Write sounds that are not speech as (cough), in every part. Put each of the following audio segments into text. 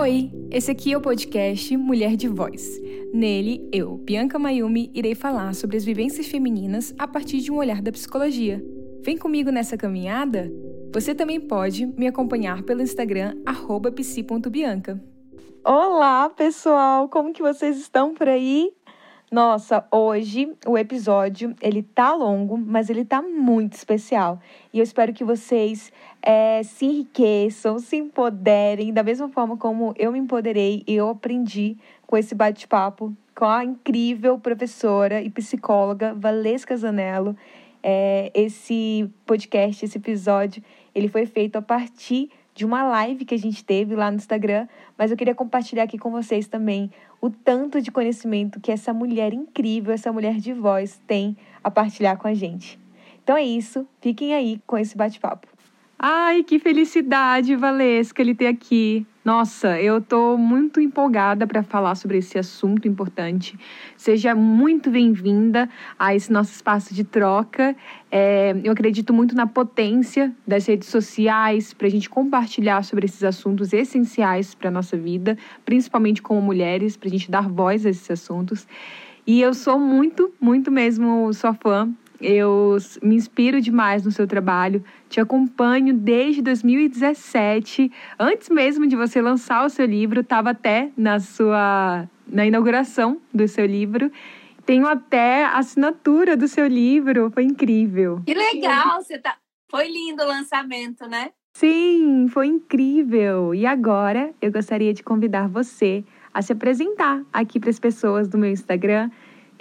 Oi, esse aqui é o podcast Mulher de Voz. Nele, eu, Bianca Mayumi, irei falar sobre as vivências femininas a partir de um olhar da psicologia. Vem comigo nessa caminhada? Você também pode me acompanhar pelo Instagram @psi.bianca. Olá, pessoal, como que vocês estão por aí? Nossa, hoje o episódio ele tá longo, mas ele tá muito especial. E eu espero que vocês é, se enriqueçam, se empoderem, da mesma forma como eu me empoderei e eu aprendi com esse bate-papo com a incrível professora e psicóloga Valesca Zanello. É, esse podcast, esse episódio, ele foi feito a partir de uma live que a gente teve lá no Instagram, mas eu queria compartilhar aqui com vocês também o tanto de conhecimento que essa mulher incrível, essa mulher de voz tem a partilhar com a gente. Então é isso, fiquem aí com esse bate-papo. Ai, que felicidade, Valesca, ele ter aqui. Nossa, eu tô muito empolgada para falar sobre esse assunto importante. Seja muito bem-vinda a esse nosso espaço de troca. É, eu acredito muito na potência das redes sociais para a gente compartilhar sobre esses assuntos essenciais para a nossa vida, principalmente como mulheres, para a gente dar voz a esses assuntos. E eu sou muito, muito mesmo sua fã. Eu me inspiro demais no seu trabalho, te acompanho desde 2017, antes mesmo de você lançar o seu livro, estava até na sua na inauguração do seu livro. Tenho até a assinatura do seu livro, foi incrível. Que legal, você tá Foi lindo o lançamento, né? Sim, foi incrível. E agora eu gostaria de convidar você a se apresentar aqui para as pessoas do meu Instagram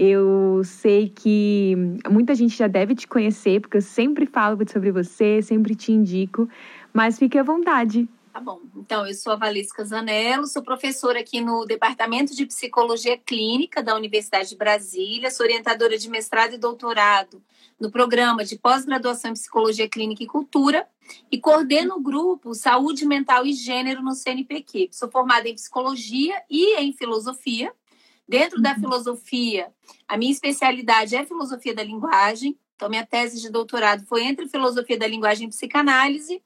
eu sei que muita gente já deve te conhecer, porque eu sempre falo sobre você, sempre te indico, mas fique à vontade. Tá bom. Então, eu sou a Valesca Zanello, sou professora aqui no Departamento de Psicologia Clínica da Universidade de Brasília, sou orientadora de mestrado e doutorado no programa de pós-graduação em Psicologia Clínica e Cultura e coordeno o grupo Saúde Mental e Gênero no CNPq. Sou formada em Psicologia e em Filosofia Dentro da uhum. filosofia, a minha especialidade é filosofia da linguagem. Então, minha tese de doutorado foi entre filosofia da linguagem e psicanálise.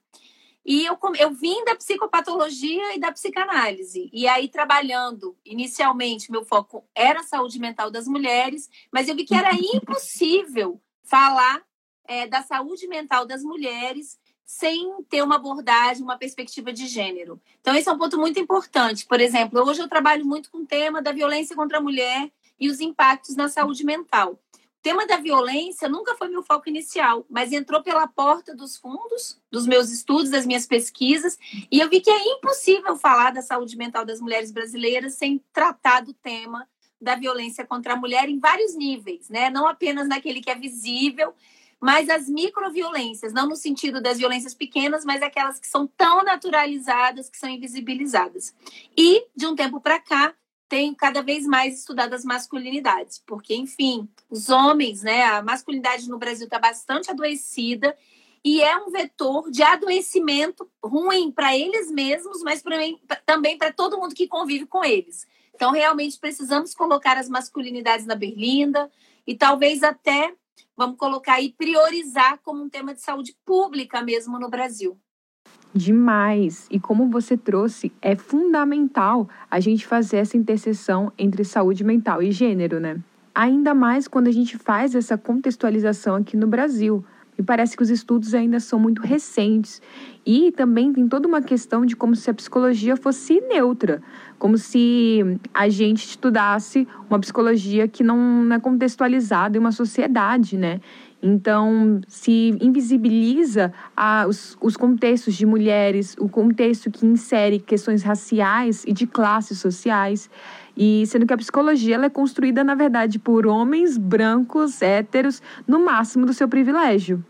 E eu, eu vim da psicopatologia e da psicanálise. E aí, trabalhando, inicialmente, meu foco era a saúde mental das mulheres, mas eu vi que era (laughs) impossível falar é, da saúde mental das mulheres sem ter uma abordagem, uma perspectiva de gênero. Então, esse é um ponto muito importante. Por exemplo, hoje eu trabalho muito com o tema da violência contra a mulher e os impactos na saúde mental. O tema da violência nunca foi meu foco inicial, mas entrou pela porta dos fundos, dos meus estudos, das minhas pesquisas, e eu vi que é impossível falar da saúde mental das mulheres brasileiras sem tratar do tema da violência contra a mulher em vários níveis, né? Não apenas naquele que é visível mas as microviolências, não no sentido das violências pequenas, mas aquelas que são tão naturalizadas, que são invisibilizadas. E, de um tempo para cá, tenho cada vez mais estudado as masculinidades, porque, enfim, os homens, né, a masculinidade no Brasil está bastante adoecida e é um vetor de adoecimento ruim para eles mesmos, mas pra, também para todo mundo que convive com eles. Então, realmente precisamos colocar as masculinidades na berlinda e talvez até vamos colocar aí, priorizar como um tema de saúde pública mesmo no Brasil. Demais! E como você trouxe, é fundamental a gente fazer essa interseção entre saúde mental e gênero, né? Ainda mais quando a gente faz essa contextualização aqui no Brasil. Me parece que os estudos ainda são muito recentes. E também tem toda uma questão de como se a psicologia fosse neutra, como se a gente estudasse uma psicologia que não é contextualizada em uma sociedade, né? Então, se invisibiliza a, os, os contextos de mulheres, o contexto que insere questões raciais e de classes sociais. E sendo que a psicologia ela é construída, na verdade, por homens brancos, héteros, no máximo do seu privilégio.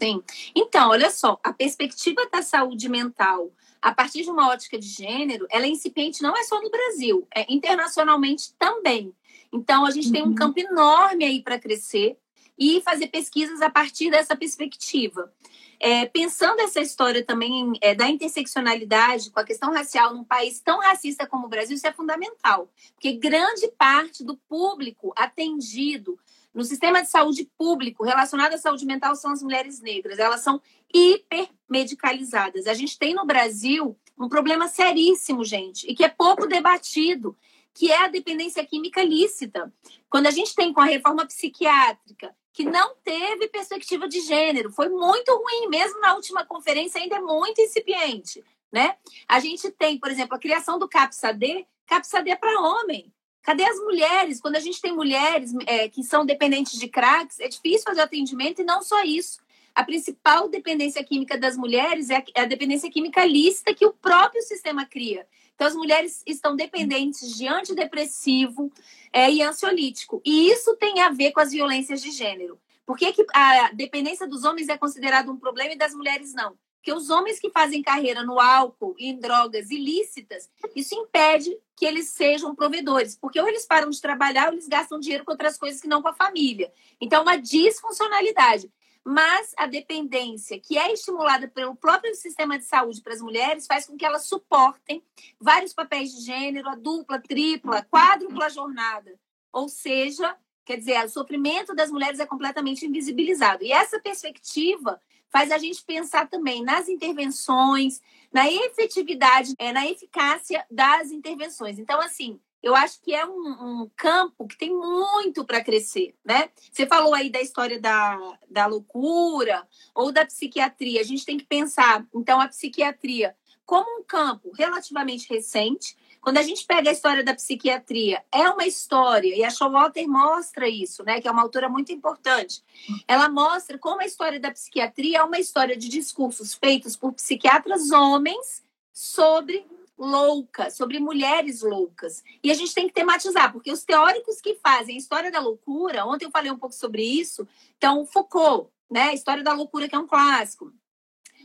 Sim. Então, olha só, a perspectiva da saúde mental a partir de uma ótica de gênero, ela é incipiente não é só no Brasil, é internacionalmente também. Então, a gente uhum. tem um uhum. campo enorme aí para crescer e fazer pesquisas a partir dessa perspectiva. É, pensando essa história também é, da interseccionalidade com a questão racial num país tão racista como o Brasil, isso é fundamental, porque grande parte do público atendido no sistema de saúde público relacionado à saúde mental são as mulheres negras. Elas são hipermedicalizadas. A gente tem no Brasil um problema seríssimo, gente, e que é pouco debatido, que é a dependência química lícita. Quando a gente tem com a reforma psiquiátrica, que não teve perspectiva de gênero, foi muito ruim, mesmo na última conferência ainda é muito incipiente, né? A gente tem, por exemplo, a criação do CAPSAD, CAPSAD é para homem. Cadê as mulheres? Quando a gente tem mulheres é, que são dependentes de cracks, é difícil fazer atendimento e não só isso. A principal dependência química das mulheres é a é dependência química lícita que o próprio sistema cria. Então, as mulheres estão dependentes de antidepressivo é, e ansiolítico. E isso tem a ver com as violências de gênero. Por que, que a dependência dos homens é considerada um problema e das mulheres não? Porque os homens que fazem carreira no álcool e em drogas ilícitas, isso impede que eles sejam provedores. Porque ou eles param de trabalhar ou eles gastam dinheiro com outras coisas que não com a família. Então, uma disfuncionalidade mas a dependência que é estimulada pelo próprio sistema de saúde para as mulheres faz com que elas suportem vários papéis de gênero, a dupla, tripla, quádrupla jornada. Ou seja, quer dizer, o sofrimento das mulheres é completamente invisibilizado. E essa perspectiva faz a gente pensar também nas intervenções, na efetividade, é, na eficácia das intervenções. Então, assim, eu acho que é um, um campo que tem muito para crescer, né? Você falou aí da história da, da loucura ou da psiquiatria. A gente tem que pensar, então, a psiquiatria como um campo relativamente recente. Quando a gente pega a história da psiquiatria, é uma história, e a Showalter mostra isso, né? Que é uma autora muito importante. Ela mostra como a história da psiquiatria é uma história de discursos feitos por psiquiatras homens sobre loucas, sobre mulheres loucas. E a gente tem que tematizar, porque os teóricos que fazem a história da loucura, ontem eu falei um pouco sobre isso, então Foucault, né, a história da loucura que é um clássico.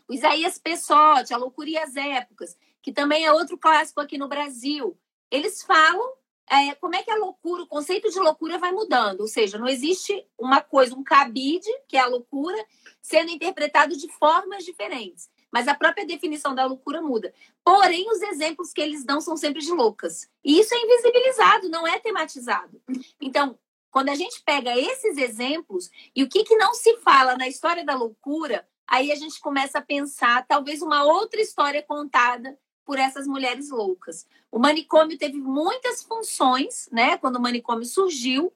O Isaías Pessotti, A Loucura e as Épocas, que também é outro clássico aqui no Brasil. Eles falam é, como é que a loucura, o conceito de loucura vai mudando, ou seja, não existe uma coisa, um cabide, que é a loucura, sendo interpretado de formas diferentes mas a própria definição da loucura muda. Porém, os exemplos que eles dão são sempre de loucas. E isso é invisibilizado, não é tematizado. Então, quando a gente pega esses exemplos e o que, que não se fala na história da loucura, aí a gente começa a pensar talvez uma outra história contada por essas mulheres loucas. O manicômio teve muitas funções, né? Quando o manicômio surgiu,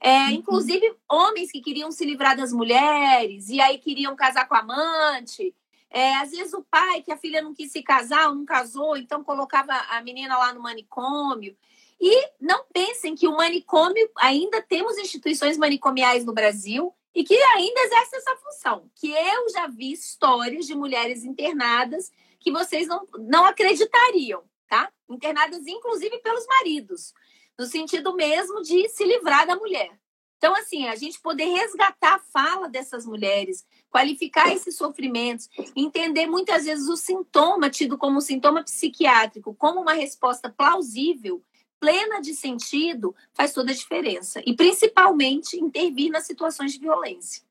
é, uhum. inclusive homens que queriam se livrar das mulheres e aí queriam casar com a amante é, às vezes o pai, que a filha não quis se casar ou não casou, então colocava a menina lá no manicômio. E não pensem que o manicômio, ainda temos instituições manicomiais no Brasil e que ainda exercem essa função. Que eu já vi histórias de mulheres internadas que vocês não, não acreditariam, tá? Internadas, inclusive, pelos maridos, no sentido mesmo de se livrar da mulher. Então, assim, a gente poder resgatar a fala dessas mulheres, qualificar esses sofrimentos, entender muitas vezes o sintoma tido como sintoma psiquiátrico, como uma resposta plausível, plena de sentido, faz toda a diferença. E, principalmente, intervir nas situações de violência.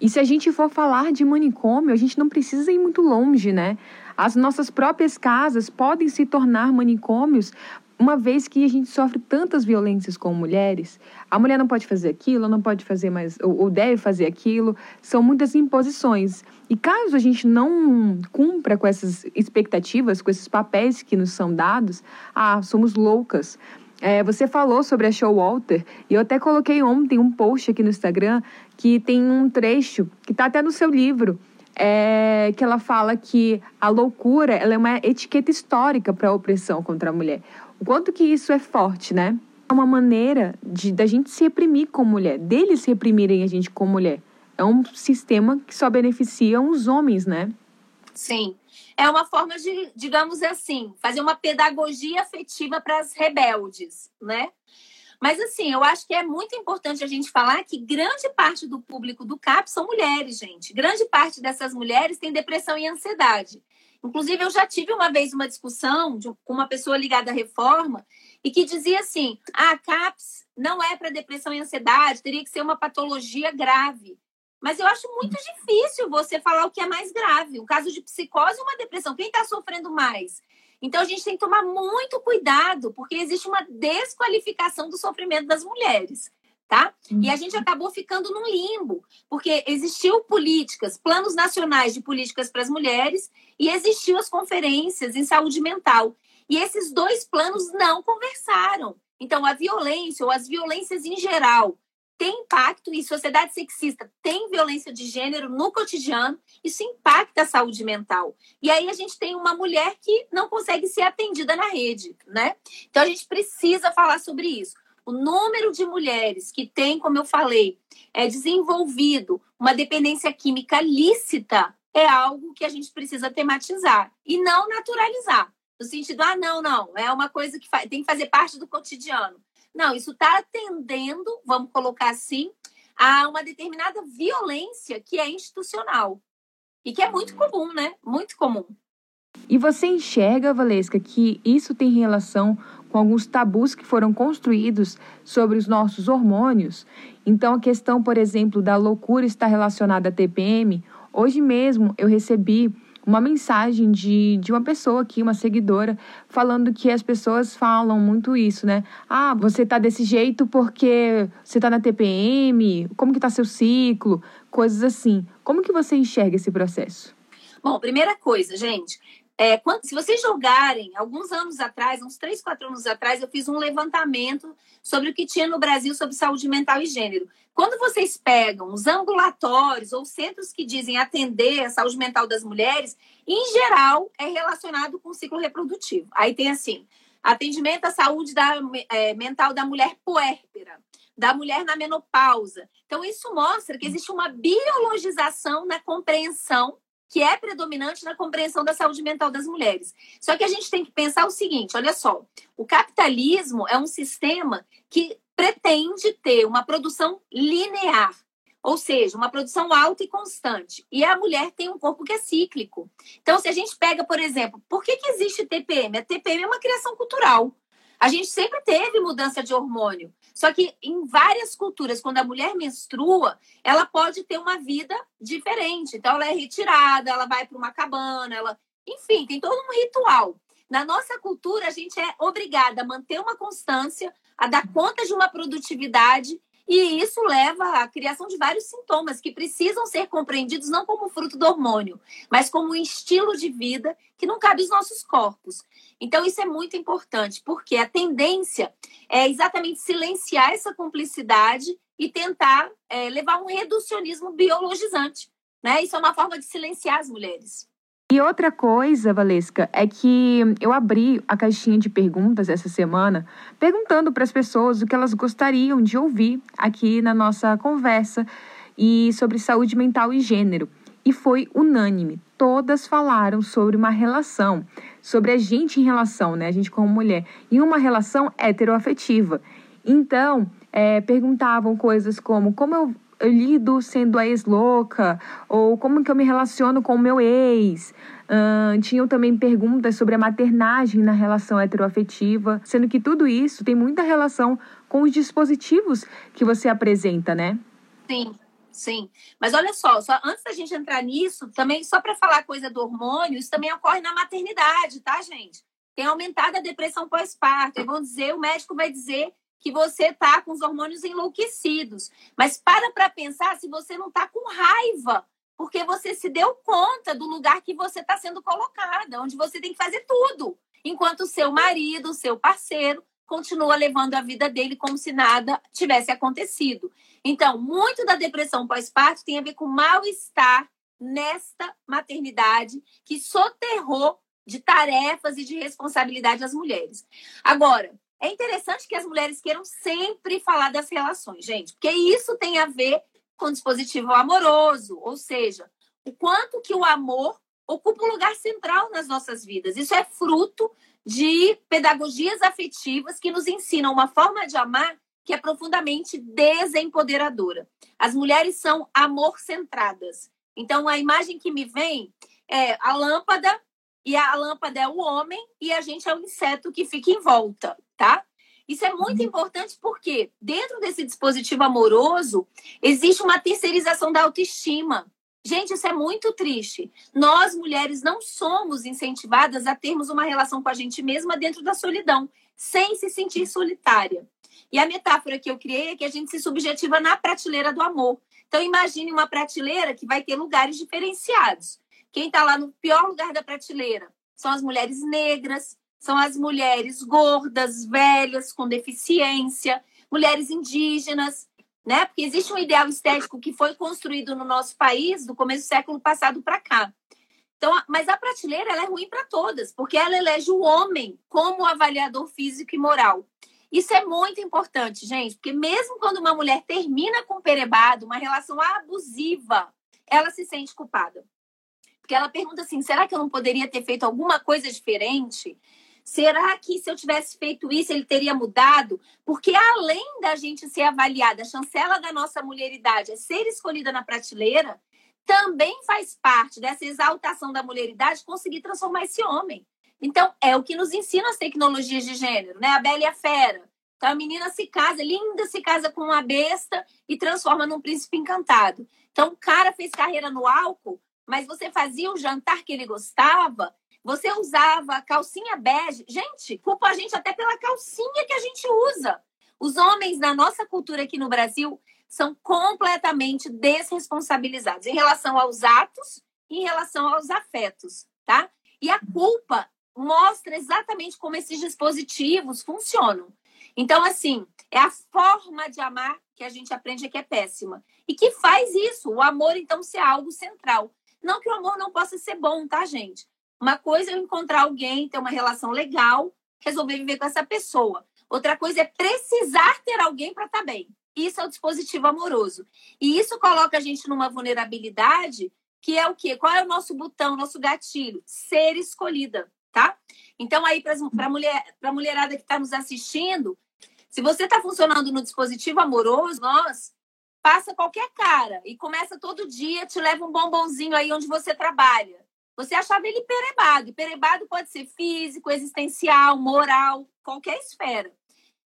E se a gente for falar de manicômio, a gente não precisa ir muito longe, né? As nossas próprias casas podem se tornar manicômios uma vez que a gente sofre tantas violências como mulheres, a mulher não pode fazer aquilo, não pode fazer mais, ou, deve fazer aquilo, são muitas imposições. E caso a gente não cumpra com essas expectativas, com esses papéis que nos são dados, ah, somos loucas. É, você falou sobre a Showalter, e eu até coloquei ontem um post aqui no Instagram que tem um trecho que está até no seu livro, é, que ela fala que a loucura ela é uma etiqueta histórica para a opressão contra a mulher. Quanto que isso é forte, né? É uma maneira de da gente se reprimir como mulher, deles reprimirem a gente como mulher. É um sistema que só beneficia os homens, né? Sim. É uma forma de, digamos assim, fazer uma pedagogia afetiva para as rebeldes, né? Mas, assim, eu acho que é muito importante a gente falar que grande parte do público do CAP são mulheres, gente. Grande parte dessas mulheres tem depressão e ansiedade. Inclusive, eu já tive uma vez uma discussão de, com uma pessoa ligada à reforma e que dizia assim: a ah, CAPS não é para depressão e ansiedade, teria que ser uma patologia grave. Mas eu acho muito difícil você falar o que é mais grave. O caso de psicose e uma depressão, quem está sofrendo mais? Então a gente tem que tomar muito cuidado, porque existe uma desqualificação do sofrimento das mulheres. Tá? E a gente acabou ficando num limbo, porque existiu políticas, planos nacionais de políticas para as mulheres e existiu as conferências em saúde mental. E esses dois planos não conversaram. Então, a violência ou as violências em geral tem impacto e sociedade sexista tem violência de gênero no cotidiano, isso impacta a saúde mental. E aí a gente tem uma mulher que não consegue ser atendida na rede, né? Então a gente precisa falar sobre isso o número de mulheres que tem, como eu falei, é desenvolvido uma dependência química lícita é algo que a gente precisa tematizar e não naturalizar. No sentido, ah, não, não, é uma coisa que tem que fazer parte do cotidiano. Não, isso está atendendo, vamos colocar assim, a uma determinada violência que é institucional. E que é muito comum, né? Muito comum. E você enxerga, Valesca, que isso tem relação com alguns tabus que foram construídos sobre os nossos hormônios. Então, a questão, por exemplo, da loucura está relacionada à TPM. Hoje mesmo eu recebi uma mensagem de, de uma pessoa aqui, uma seguidora, falando que as pessoas falam muito isso, né? Ah, você tá desse jeito porque você tá na TPM, como que tá seu ciclo, coisas assim. Como que você enxerga esse processo? Bom, primeira coisa, gente, é, quando, se vocês jogarem, alguns anos atrás, uns três, quatro anos atrás, eu fiz um levantamento sobre o que tinha no Brasil sobre saúde mental e gênero. Quando vocês pegam os ambulatórios ou centros que dizem atender a saúde mental das mulheres, em geral é relacionado com o ciclo reprodutivo. Aí tem assim: atendimento à saúde da, é, mental da mulher puérpera, da mulher na menopausa. Então, isso mostra que existe uma biologização na compreensão que é predominante na compreensão da saúde mental das mulheres. Só que a gente tem que pensar o seguinte: olha só, o capitalismo é um sistema que pretende ter uma produção linear, ou seja, uma produção alta e constante. E a mulher tem um corpo que é cíclico. Então, se a gente pega, por exemplo, por que, que existe TPM? A TPM é uma criação cultural. A gente sempre teve mudança de hormônio. Só que em várias culturas, quando a mulher menstrua, ela pode ter uma vida diferente. Então, ela é retirada, ela vai para uma cabana, ela. Enfim, tem todo um ritual. Na nossa cultura, a gente é obrigada a manter uma constância, a dar conta de uma produtividade e isso leva à criação de vários sintomas que precisam ser compreendidos não como fruto do hormônio, mas como um estilo de vida que não cabe aos nossos corpos. Então, isso é muito importante, porque a tendência é exatamente silenciar essa cumplicidade e tentar é, levar um reducionismo biologizante. Né? Isso é uma forma de silenciar as mulheres. E outra coisa, Valesca, é que eu abri a caixinha de perguntas essa semana, perguntando para as pessoas o que elas gostariam de ouvir aqui na nossa conversa e sobre saúde mental e gênero. E foi unânime. Todas falaram sobre uma relação, sobre a gente em relação, né? A gente como mulher, em uma relação heteroafetiva. Então, é, perguntavam coisas como como eu lido sendo a ex-louca? Ou como que eu me relaciono com o meu ex? Uh, tinham também perguntas sobre a maternagem na relação heteroafetiva, sendo que tudo isso tem muita relação com os dispositivos que você apresenta, né? Sim, sim. Mas olha só, só antes da gente entrar nisso, também só para falar coisa do hormônio, isso também ocorre na maternidade, tá, gente? Tem aumentado a depressão pós-parto. E vão dizer, o médico vai dizer que você está com os hormônios enlouquecidos. Mas para para pensar se você não está com raiva, porque você se deu conta do lugar que você está sendo colocada, onde você tem que fazer tudo, enquanto o seu marido, o seu parceiro, continua levando a vida dele como se nada tivesse acontecido. Então, muito da depressão pós-parto tem a ver com mal-estar nesta maternidade que soterrou de tarefas e de responsabilidade às mulheres. Agora, é interessante que as mulheres queiram sempre falar das relações, gente, porque isso tem a ver com o dispositivo amoroso, ou seja, o quanto que o amor ocupa um lugar central nas nossas vidas. Isso é fruto de pedagogias afetivas que nos ensinam uma forma de amar que é profundamente desempoderadora. As mulheres são amor-centradas. Então, a imagem que me vem é a lâmpada, e a lâmpada é o homem, e a gente é o inseto que fica em volta tá? Isso é muito uhum. importante porque dentro desse dispositivo amoroso existe uma terceirização da autoestima. Gente, isso é muito triste. Nós, mulheres, não somos incentivadas a termos uma relação com a gente mesma dentro da solidão. sem se sentir solitária. E a metáfora que eu criei é que a gente se subjetiva na prateleira do amor. Então, imagine uma prateleira que vai ter lugares diferenciados. Quem está lá no pior lugar da prateleira são as mulheres negras, são as mulheres gordas, velhas, com deficiência, mulheres indígenas, né? Porque existe um ideal estético que foi construído no nosso país do começo do século passado para cá. Então, mas a prateleira ela é ruim para todas, porque ela elege o homem como avaliador físico e moral. Isso é muito importante, gente, porque mesmo quando uma mulher termina com o perebado, uma relação abusiva, ela se sente culpada. Porque ela pergunta assim: será que eu não poderia ter feito alguma coisa diferente? Será que se eu tivesse feito isso, ele teria mudado? Porque além da gente ser avaliada, a chancela da nossa mulheridade é ser escolhida na prateleira, também faz parte dessa exaltação da mulheridade conseguir transformar esse homem. Então, é o que nos ensina as tecnologias de gênero, né? A Bela e a Fera. Então, a menina se casa, linda, se casa com uma besta e transforma num príncipe encantado. Então, o cara fez carreira no álcool, mas você fazia o jantar que ele gostava, você usava calcinha bege. Gente, culpa a gente até pela calcinha que a gente usa. Os homens na nossa cultura aqui no Brasil são completamente desresponsabilizados em relação aos atos em relação aos afetos, tá? E a culpa mostra exatamente como esses dispositivos funcionam. Então, assim, é a forma de amar que a gente aprende que é péssima. E que faz isso, o amor, então, ser algo central. Não que o amor não possa ser bom, tá, gente? Uma coisa é eu encontrar alguém, ter uma relação legal, resolver viver com essa pessoa. Outra coisa é precisar ter alguém para estar tá bem. Isso é o dispositivo amoroso. E isso coloca a gente numa vulnerabilidade que é o quê? Qual é o nosso botão, nosso gatilho? Ser escolhida tá? Então, aí, para mulher, a mulherada que está nos assistindo, se você está funcionando no dispositivo amoroso, nós passa qualquer cara e começa todo dia, te leva um bombonzinho aí onde você trabalha. Você achava ele perebado. E perebado pode ser físico, existencial, moral, qualquer esfera.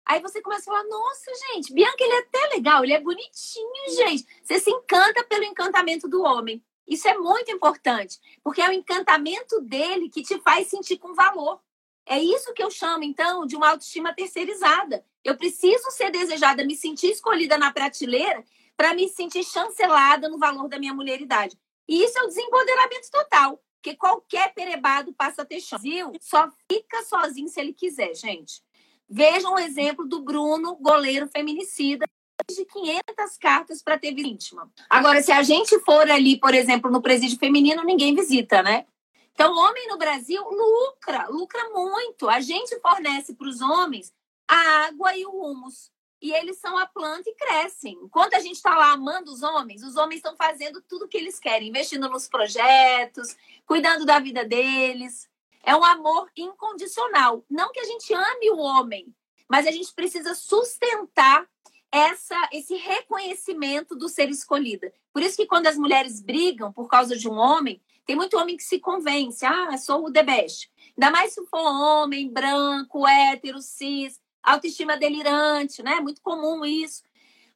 Aí você começa a falar: nossa, gente, Bianca, ele é até legal, ele é bonitinho, gente. Você se encanta pelo encantamento do homem. Isso é muito importante, porque é o encantamento dele que te faz sentir com valor. É isso que eu chamo, então, de uma autoestima terceirizada. Eu preciso ser desejada, me sentir escolhida na prateleira para me sentir chancelada no valor da minha mulheridade. E isso é o desempoderamento total, porque qualquer perebado passa a ter chance. Só fica sozinho se ele quiser, gente. Vejam o exemplo do Bruno, goleiro feminicida, de 500 cartas para ter íntima. Agora, se a gente for ali, por exemplo, no presídio feminino, ninguém visita, né? Então, o homem no Brasil lucra, lucra muito. A gente fornece para os homens a água e o humus. E eles são a planta e crescem. Enquanto a gente está lá amando os homens, os homens estão fazendo tudo o que eles querem, investindo nos projetos, cuidando da vida deles. É um amor incondicional. Não que a gente ame o homem, mas a gente precisa sustentar essa, esse reconhecimento do ser escolhida. Por isso que quando as mulheres brigam por causa de um homem, tem muito homem que se convence, ah, sou o the best. Ainda mais se for homem, branco, hétero, cis, autoestima delirante, né? Muito comum isso.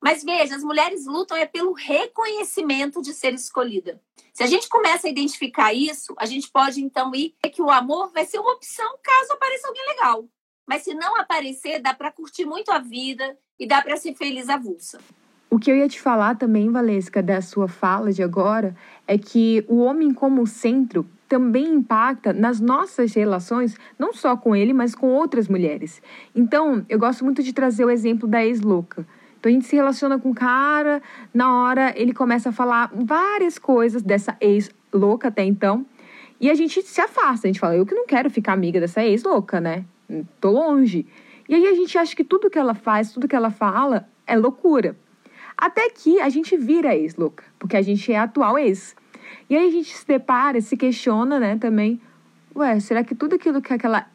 Mas veja, as mulheres lutam é pelo reconhecimento de ser escolhida. Se a gente começa a identificar isso, a gente pode então ir que o amor vai ser uma opção caso apareça alguém legal. Mas se não aparecer, dá para curtir muito a vida, e dá para ser feliz avulsa. O que eu ia te falar também, Valesca, da sua fala de agora, é que o homem como centro também impacta nas nossas relações, não só com ele, mas com outras mulheres. Então, eu gosto muito de trazer o exemplo da ex-louca. Então, a gente se relaciona com o cara, na hora ele começa a falar várias coisas dessa ex-louca até então, e a gente se afasta, a gente fala, eu que não quero ficar amiga dessa ex-louca, né? Tô longe. E aí a gente acha que tudo que ela faz, tudo que ela fala é loucura. Até que a gente vira ex-louca, porque a gente é atual ex. E aí a gente se depara, se questiona, né, também. Ué, será que tudo aquilo que aquela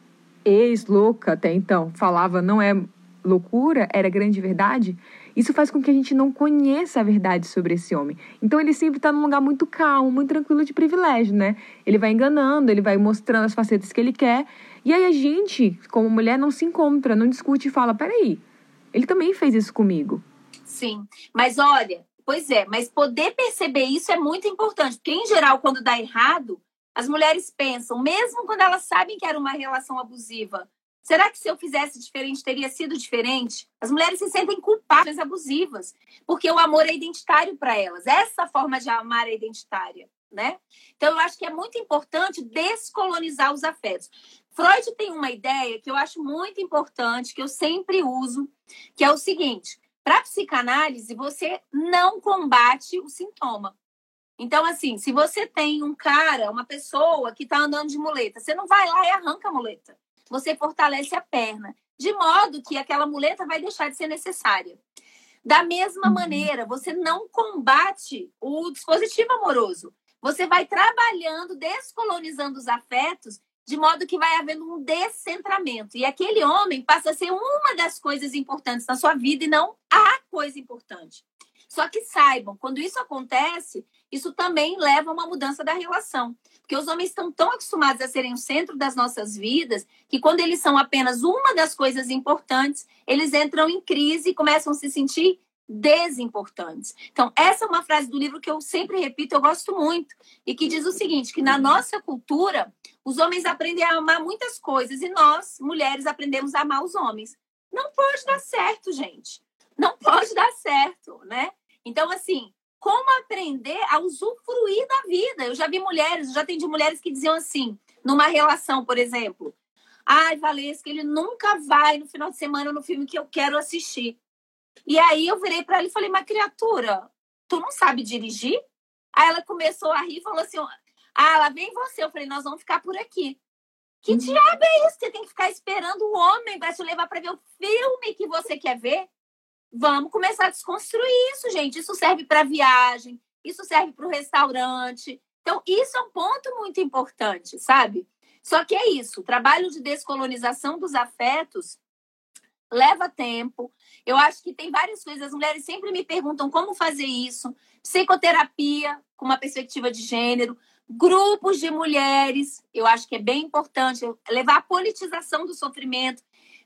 ex-louca até então falava não é loucura, era grande verdade? Isso faz com que a gente não conheça a verdade sobre esse homem. Então ele sempre está num lugar muito calmo, muito tranquilo de privilégio, né? Ele vai enganando, ele vai mostrando as facetas que ele quer e aí a gente, como mulher, não se encontra, não discute e fala: peraí, ele também fez isso comigo. Sim, mas olha, pois é, mas poder perceber isso é muito importante, porque em geral, quando dá errado, as mulheres pensam, mesmo quando elas sabem que era uma relação abusiva, Será que se eu fizesse diferente teria sido diferente? As mulheres se sentem culpadas, abusivas, porque o amor é identitário para elas. Essa forma de amar é identitária, né? Então eu acho que é muito importante descolonizar os afetos. Freud tem uma ideia que eu acho muito importante, que eu sempre uso, que é o seguinte: para psicanálise você não combate o sintoma. Então, assim, se você tem um cara, uma pessoa que está andando de muleta, você não vai lá e arranca a muleta você fortalece a perna, de modo que aquela muleta vai deixar de ser necessária. Da mesma uhum. maneira, você não combate o dispositivo amoroso. Você vai trabalhando, descolonizando os afetos, de modo que vai havendo um descentramento. E aquele homem passa a ser uma das coisas importantes na sua vida e não a coisa importante. Só que saibam, quando isso acontece, isso também leva a uma mudança da relação. Porque os homens estão tão acostumados a serem o centro das nossas vidas que, quando eles são apenas uma das coisas importantes, eles entram em crise e começam a se sentir desimportantes. Então, essa é uma frase do livro que eu sempre repito, eu gosto muito, e que diz o seguinte: que na nossa cultura, os homens aprendem a amar muitas coisas e nós, mulheres, aprendemos a amar os homens. Não pode dar certo, gente. Não pode dar certo, né? Então, assim, como aprender a usufruir da vida. Eu já vi mulheres, já atendi mulheres que diziam assim, numa relação, por exemplo, ai, Valesca, ele nunca vai no final de semana no filme que eu quero assistir. E aí eu virei para ela e falei, mas criatura, tu não sabe dirigir? Aí ela começou a rir e falou assim, ah, lá vem você. Eu falei, nós vamos ficar por aqui. Que uhum. diabo é isso? Você tem que ficar esperando o homem para te levar para ver o filme que você quer ver? Vamos começar a desconstruir isso, gente. Isso serve para viagem, isso serve para o restaurante. Então, isso é um ponto muito importante, sabe? Só que é isso, o trabalho de descolonização dos afetos leva tempo. Eu acho que tem várias coisas. As mulheres sempre me perguntam como fazer isso. Psicoterapia com uma perspectiva de gênero, grupos de mulheres. Eu acho que é bem importante levar a politização do sofrimento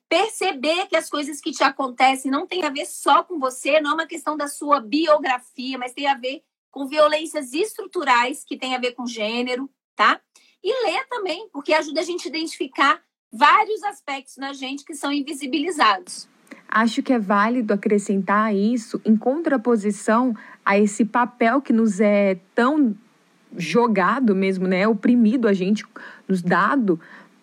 perceber que as coisas que te acontecem não tem a ver só com você, não é uma questão da sua biografia, mas tem a ver com violências estruturais que tem a ver com gênero, tá? E ler também, porque ajuda a gente a identificar vários aspectos na gente que são invisibilizados. Acho que é válido acrescentar isso em contraposição a esse papel que nos é tão jogado mesmo, né, oprimido a gente, nos dado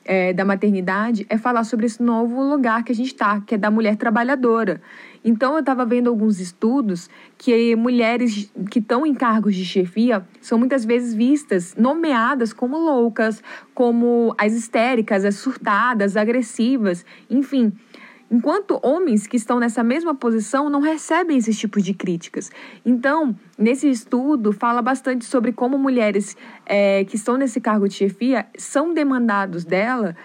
é, da maternidade é falar sobre esse novo lugar que a gente está, que é da mulher trabalhadora. Então, eu estava vendo alguns estudos que mulheres que estão em cargos de chefia são muitas vezes vistas, nomeadas como loucas, como as histéricas, as surtadas, agressivas, enfim. Enquanto homens que estão nessa mesma posição não recebem esses tipos de críticas. Então, nesse estudo, fala bastante sobre como mulheres é, que estão nesse cargo de chefia são demandados dela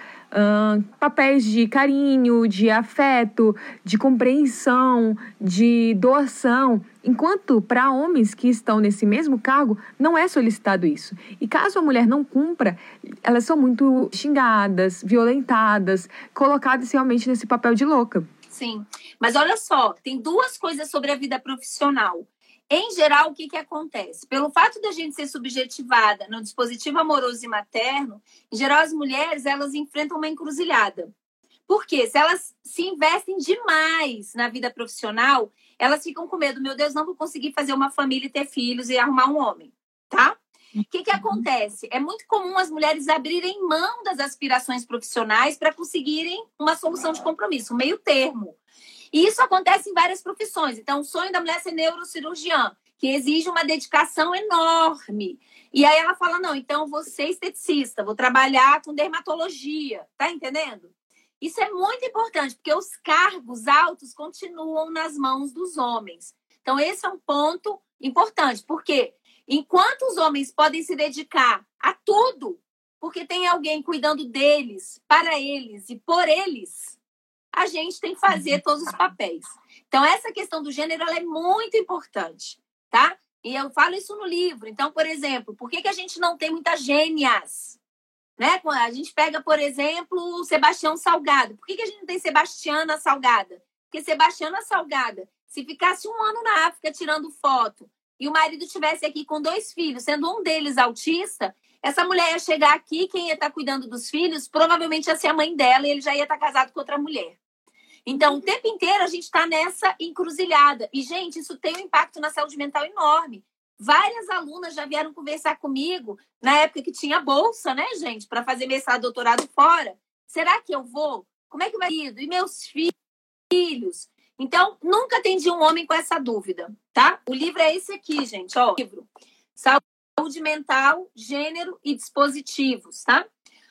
papéis de carinho, de afeto, de compreensão, de doação, enquanto para homens que estão nesse mesmo cargo não é solicitado isso. E caso a mulher não cumpra, elas são muito xingadas, violentadas, colocadas realmente nesse papel de louca. Sim, mas olha só, tem duas coisas sobre a vida profissional. Em geral, o que, que acontece? Pelo fato da gente ser subjetivada no dispositivo amoroso e materno, em geral, as mulheres elas enfrentam uma encruzilhada. Porque se elas se investem demais na vida profissional, elas ficam com medo, meu Deus, não vou conseguir fazer uma família e ter filhos e arrumar um homem, tá? O que, que acontece? É muito comum as mulheres abrirem mão das aspirações profissionais para conseguirem uma solução de compromisso, um meio termo. E isso acontece em várias profissões. Então, o sonho da mulher é ser neurocirurgiã, que exige uma dedicação enorme. E aí ela fala: não, então vou ser esteticista, vou trabalhar com dermatologia. Tá entendendo? Isso é muito importante, porque os cargos altos continuam nas mãos dos homens. Então, esse é um ponto importante, porque enquanto os homens podem se dedicar a tudo, porque tem alguém cuidando deles, para eles e por eles, a gente tem que fazer uhum. todos os papéis. Então, essa questão do gênero é muito importante, tá? E eu falo isso no livro. Então, por exemplo, por que, que a gente não tem muitas gênias? Né? A gente pega, por exemplo, Sebastião Salgado. Por que, que a gente não tem Sebastiana Salgada? Porque Sebastiana Salgada, se ficasse um ano na África tirando foto e o marido tivesse aqui com dois filhos, sendo um deles autista, essa mulher ia chegar aqui, quem ia estar tá cuidando dos filhos, provavelmente ia ser a mãe dela e ele já ia estar tá casado com outra mulher. Então, o tempo inteiro a gente está nessa encruzilhada. E, gente, isso tem um impacto na saúde mental enorme. Várias alunas já vieram conversar comigo na época que tinha bolsa, né, gente, para fazer mestrado, doutorado fora. Será que eu vou? Como é que vai ir? E meus filhos? Então, nunca atendi um homem com essa dúvida, tá? O livro é esse aqui, gente, ó. Livro. Saúde mental, gênero e dispositivos, tá?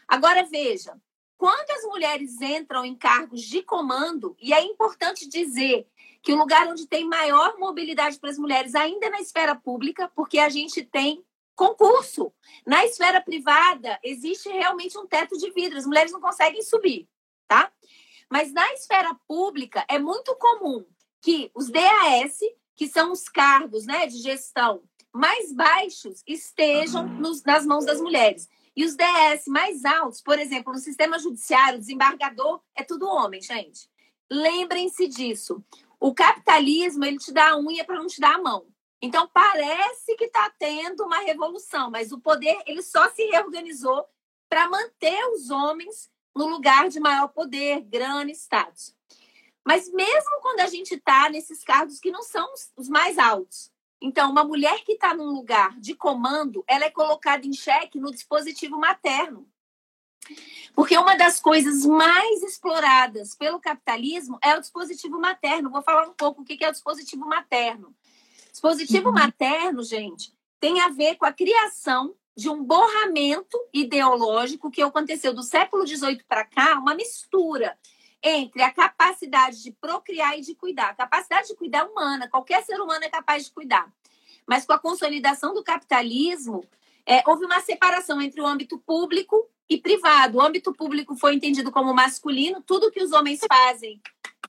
Agora veja, quando as mulheres entram em cargos de comando, e é importante dizer que o lugar onde tem maior mobilidade para as mulheres ainda é na esfera pública, porque a gente tem concurso. Na esfera privada, existe realmente um teto de vidro, as mulheres não conseguem subir, tá? Mas na esfera pública, é muito comum que os DAS, que são os cargos né, de gestão mais baixos, estejam nos, nas mãos das mulheres. E os DS mais altos, por exemplo, no sistema judiciário, desembargador, é tudo homem, gente. Lembrem-se disso. O capitalismo, ele te dá a unha para não te dar a mão. Então, parece que está tendo uma revolução, mas o poder, ele só se reorganizou para manter os homens no lugar de maior poder, grana e status. Mas mesmo quando a gente está nesses cargos que não são os mais altos, então, uma mulher que está num lugar de comando, ela é colocada em xeque no dispositivo materno. Porque uma das coisas mais exploradas pelo capitalismo é o dispositivo materno. Vou falar um pouco o que é o dispositivo materno. Dispositivo uhum. materno, gente, tem a ver com a criação de um borramento ideológico que aconteceu do século XVIII para cá, uma mistura entre a capacidade de procriar e de cuidar. A capacidade de cuidar é humana, qualquer ser humano é capaz de cuidar. Mas com a consolidação do capitalismo, é, houve uma separação entre o âmbito público e privado. O âmbito público foi entendido como masculino, tudo que os homens fazem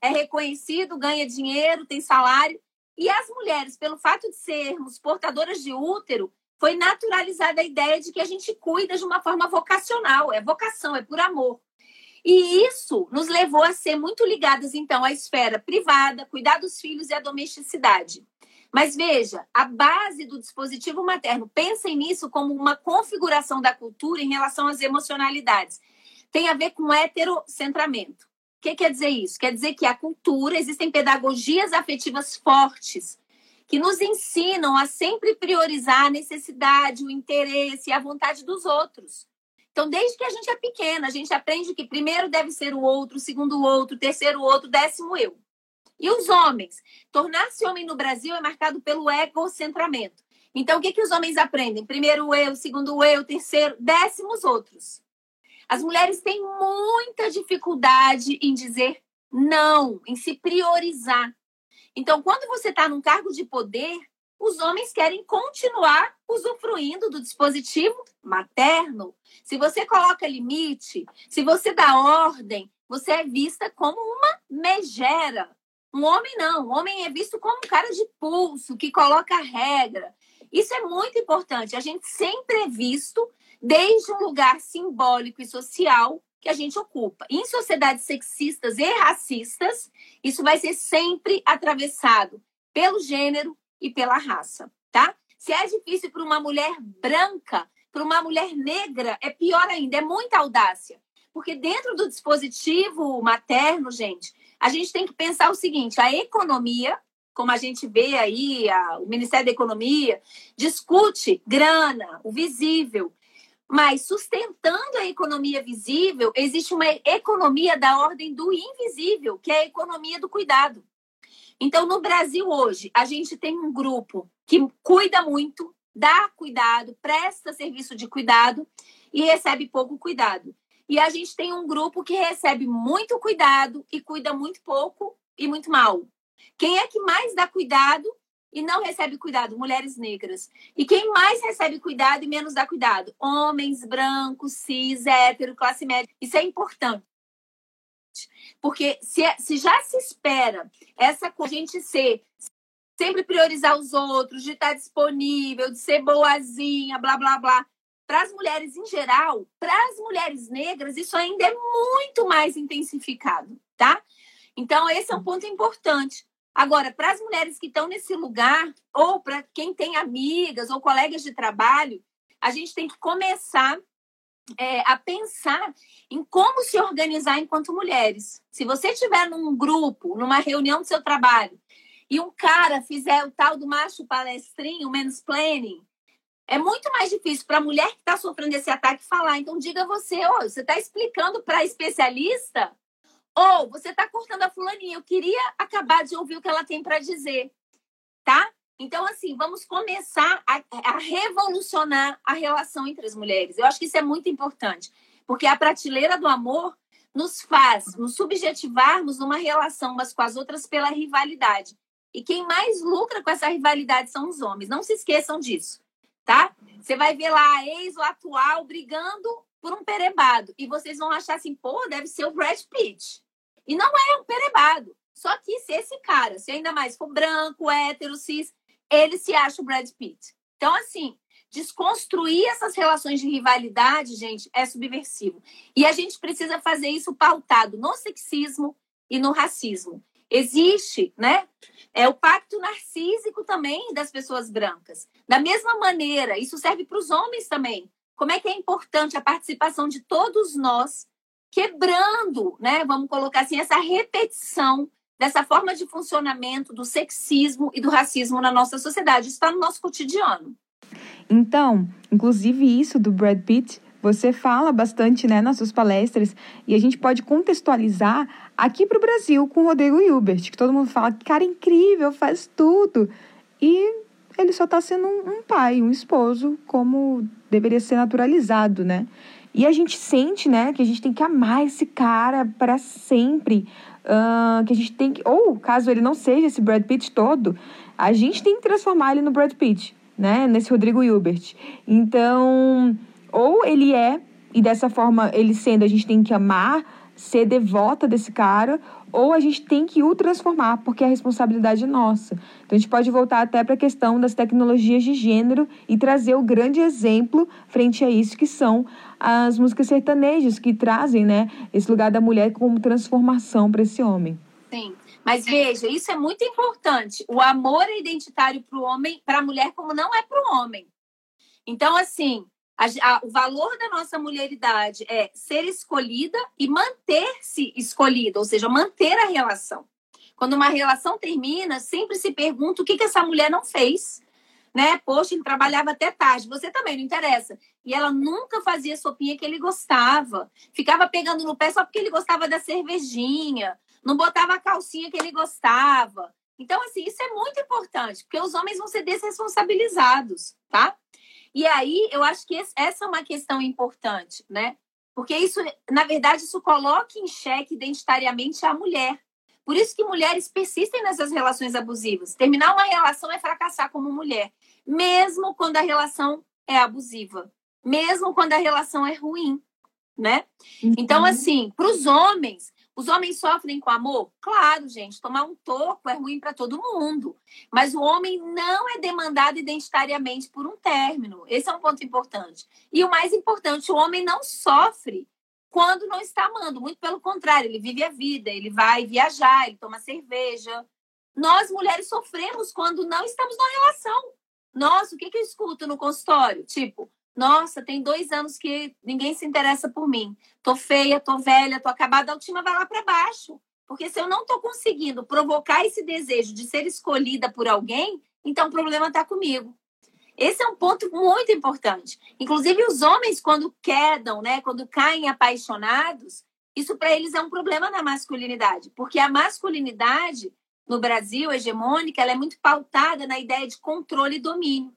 é reconhecido, ganha dinheiro, tem salário. E as mulheres, pelo fato de sermos portadoras de útero, foi naturalizada a ideia de que a gente cuida de uma forma vocacional, é vocação, é por amor. E isso nos levou a ser muito ligadas, então, à esfera privada, cuidar dos filhos e à domesticidade. Mas veja, a base do dispositivo materno, pensem nisso como uma configuração da cultura em relação às emocionalidades. Tem a ver com heterocentramento. O que quer dizer isso? Quer dizer que a cultura, existem pedagogias afetivas fortes que nos ensinam a sempre priorizar a necessidade, o interesse e a vontade dos outros. Então, desde que a gente é pequena, a gente aprende que primeiro deve ser o outro, segundo o outro, terceiro o outro, décimo eu. E os homens? Tornar-se homem no Brasil é marcado pelo egocentramento. Então, o que, que os homens aprendem? Primeiro eu, segundo eu, terceiro, décimo os outros. As mulheres têm muita dificuldade em dizer não, em se priorizar. Então, quando você está num cargo de poder, os homens querem continuar usufruindo do dispositivo materno. Se você coloca limite, se você dá ordem, você é vista como uma megera. Um homem não, um homem é visto como um cara de pulso, que coloca regra. Isso é muito importante. A gente sempre é visto desde um lugar simbólico e social que a gente ocupa. Em sociedades sexistas e racistas, isso vai ser sempre atravessado pelo gênero, e pela raça, tá? Se é difícil para uma mulher branca, para uma mulher negra, é pior ainda, é muita audácia. Porque dentro do dispositivo materno, gente, a gente tem que pensar o seguinte: a economia, como a gente vê aí, a, o Ministério da Economia, discute grana, o visível. Mas sustentando a economia visível, existe uma economia da ordem do invisível, que é a economia do cuidado. Então, no Brasil hoje, a gente tem um grupo que cuida muito, dá cuidado, presta serviço de cuidado e recebe pouco cuidado. E a gente tem um grupo que recebe muito cuidado e cuida muito pouco e muito mal. Quem é que mais dá cuidado e não recebe cuidado? Mulheres negras. E quem mais recebe cuidado e menos dá cuidado? Homens brancos, cis, hétero, classe média. Isso é importante. Porque se, é, se já se espera essa gente ser sempre priorizar os outros, de estar disponível, de ser boazinha, blá blá blá. Para as mulheres em geral, para as mulheres negras, isso ainda é muito mais intensificado, tá? Então, esse é um ponto importante. Agora, para as mulheres que estão nesse lugar, ou para quem tem amigas ou colegas de trabalho, a gente tem que começar é, a pensar em como se organizar enquanto mulheres. Se você estiver num grupo, numa reunião do seu trabalho, e um cara fizer o tal do macho palestrinho, o mansplaining, é muito mais difícil para a mulher que está sofrendo esse ataque falar. Então, diga você, oh, você está explicando para especialista ou você está cortando a fulaninha. Eu queria acabar de ouvir o que ela tem para dizer, tá? Então, assim, vamos começar a, a, revolucionar a relação entre as mulheres. Eu acho que isso é muito importante, porque a prateleira do amor nos faz nos subjetivarmos numa relação umas com as outras pela rivalidade. E quem mais lucra com essa rivalidade são os homens. Não se esqueçam disso, tá? Você vai ver lá a ex ou atual brigando por um perebado. E vocês vão achar assim, pô, deve ser o Brad Pitt. E não é um perebado. Só que se esse cara, se ainda mais for branco, hétero, cis, ele se acha o Brad Pitt. Então, assim, desconstruir essas relações de rivalidade, gente, é subversivo. E a gente precisa fazer isso pautado no sexismo e no racismo. Existe, né? É o pacto narcísico também das pessoas brancas. Da mesma maneira, isso serve para os homens também. Como é que é importante a participação de todos nós, quebrando, né? Vamos colocar assim, essa repetição dessa forma de funcionamento do sexismo e do racismo na nossa sociedade. Isso está no nosso cotidiano. Então, inclusive isso do Brad Pitt, você fala bastante né, nas suas palestras e a gente pode contextualizar aqui para o Brasil com o Rodrigo Hilbert, que todo mundo fala que cara incrível, faz tudo. E ele só está sendo um, um pai, um esposo, como deveria ser naturalizado, né? E a gente sente, né, que a gente tem que amar esse cara para sempre, que a gente tem que, ou caso ele não seja esse Brad Pitt todo, a gente tem que transformar ele no Brad Pitt, né? Nesse Rodrigo Hilbert. Então, ou ele é, e dessa forma, ele sendo, a gente tem que amar, ser devota desse cara, ou a gente tem que o transformar, porque a responsabilidade é nossa. Então a gente pode voltar até para a questão das tecnologias de gênero e trazer o grande exemplo frente a isso, que são as músicas sertanejas, que trazem né, esse lugar da mulher como transformação para esse homem. Sim. Mas veja, isso é muito importante. O amor é identitário para o homem, para a mulher, como não é para o homem. Então, assim, a, a, o valor da nossa mulheridade é ser escolhida e manter-se escolhida, ou seja, manter a relação. Quando uma relação termina, sempre se pergunta o que, que essa mulher não fez. Né? Poxa, ele trabalhava até tarde. Você também não interessa. E ela nunca fazia sopinha que ele gostava. Ficava pegando no pé só porque ele gostava da cervejinha. Não botava a calcinha que ele gostava. Então, assim, isso é muito importante, porque os homens vão ser desresponsabilizados, tá? E aí, eu acho que essa é uma questão importante, né? Porque isso, na verdade, isso coloca em xeque identitariamente a mulher. Por isso que mulheres persistem nessas relações abusivas. Terminar uma relação é fracassar como mulher, mesmo quando a relação é abusiva, mesmo quando a relação é ruim, né? Então, uhum. Então, assim, para os homens, os homens sofrem com amor? Claro, gente, tomar um toco é ruim para todo mundo. Mas o homem não é demandado identitariamente por um término. Esse é um ponto importante. E o mais importante, o homem não sofre quando não está amando. Muito pelo contrário, ele vive a vida, ele vai viajar, ele toma cerveja. Nós, mulheres, sofremos quando não estamos numa relação. Nossa, o que, que eu escuto no consultório? Tipo, nossa, tem dois anos que ninguém se interessa por mim. Tô feia, tô velha, tô acabada, a última vai lá para baixo. Porque se eu não tô conseguindo provocar esse desejo de ser escolhida por alguém, então o problema está comigo. Esse é um ponto muito importante. Inclusive, os homens, quando quedam, né, quando caem apaixonados, isso para eles é um problema na masculinidade, porque a masculinidade no Brasil hegemônica ela é muito pautada na ideia de controle e domínio.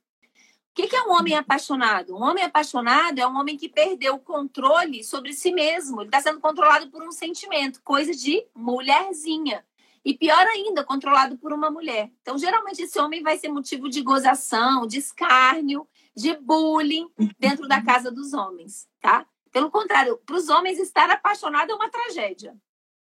O que, é um homem apaixonado? Um homem apaixonado é um homem que perdeu o controle sobre si mesmo. Ele está sendo controlado por um sentimento, coisa de mulherzinha. E pior ainda, controlado por uma mulher. Então, geralmente, esse homem vai ser motivo de gozação, de escárnio, de bullying dentro da casa dos homens, tá? Pelo contrário, para os homens, estar apaixonado é uma tragédia.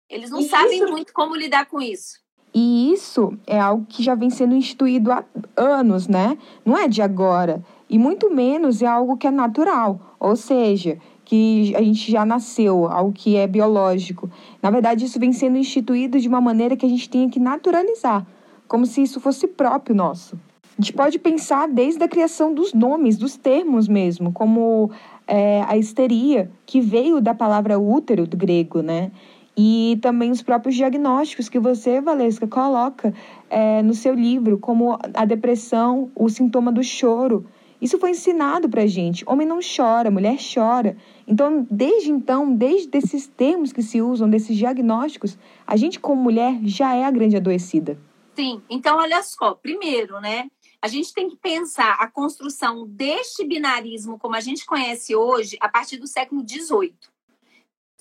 Eles não sabem muito como lidar com isso. E isso é algo que já vem sendo instituído há anos, né? Não é de agora. E muito menos é algo que é natural. Ou seja, que a gente já nasceu, algo que é biológico. Na verdade, isso vem sendo instituído de uma maneira que a gente tem que naturalizar, como se isso fosse próprio nosso. A gente pode pensar desde a criação dos nomes, dos termos mesmo, como é, a histeria, que veio da palavra útero do grego, né? E também os próprios diagnósticos que você, Valesca, coloca é, no seu livro, como a depressão, o sintoma do choro. Isso foi ensinado para gente. Homem não chora, mulher chora. Então, desde então, desde esses termos que se usam, desses diagnósticos, a gente, como mulher, já é a grande adoecida. Sim. Então, olha só. Primeiro, né? A gente tem que pensar a construção deste binarismo, como a gente conhece hoje, a partir do século XVIII.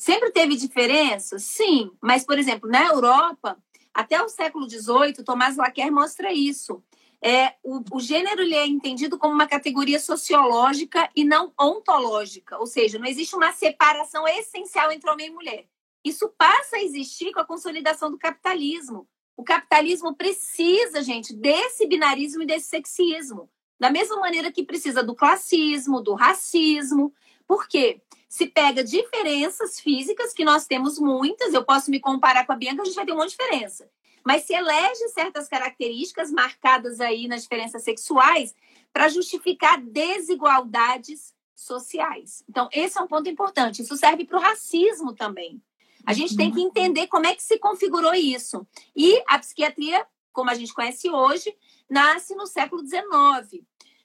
Sempre teve diferença? Sim. Mas, por exemplo, na Europa, até o século XVIII, Tomás Laquer mostra isso. É, o, o gênero ele é entendido como uma categoria sociológica e não ontológica, ou seja, não existe uma separação essencial entre homem e mulher. Isso passa a existir com a consolidação do capitalismo. O capitalismo precisa, gente, desse binarismo e desse sexismo. Da mesma maneira que precisa do classismo, do racismo. Por quê? se pega diferenças físicas, que nós temos muitas, eu posso me comparar com a Bianca, a gente vai ter um monte de diferença. Mas se elege certas características marcadas aí nas diferenças sexuais para justificar desigualdades sociais. Então, esse é um ponto importante. Isso serve para o racismo também. A gente tem que uhum. entender como é que se configurou isso. E a psiquiatria, como a gente conhece hoje, nasce no século XIX.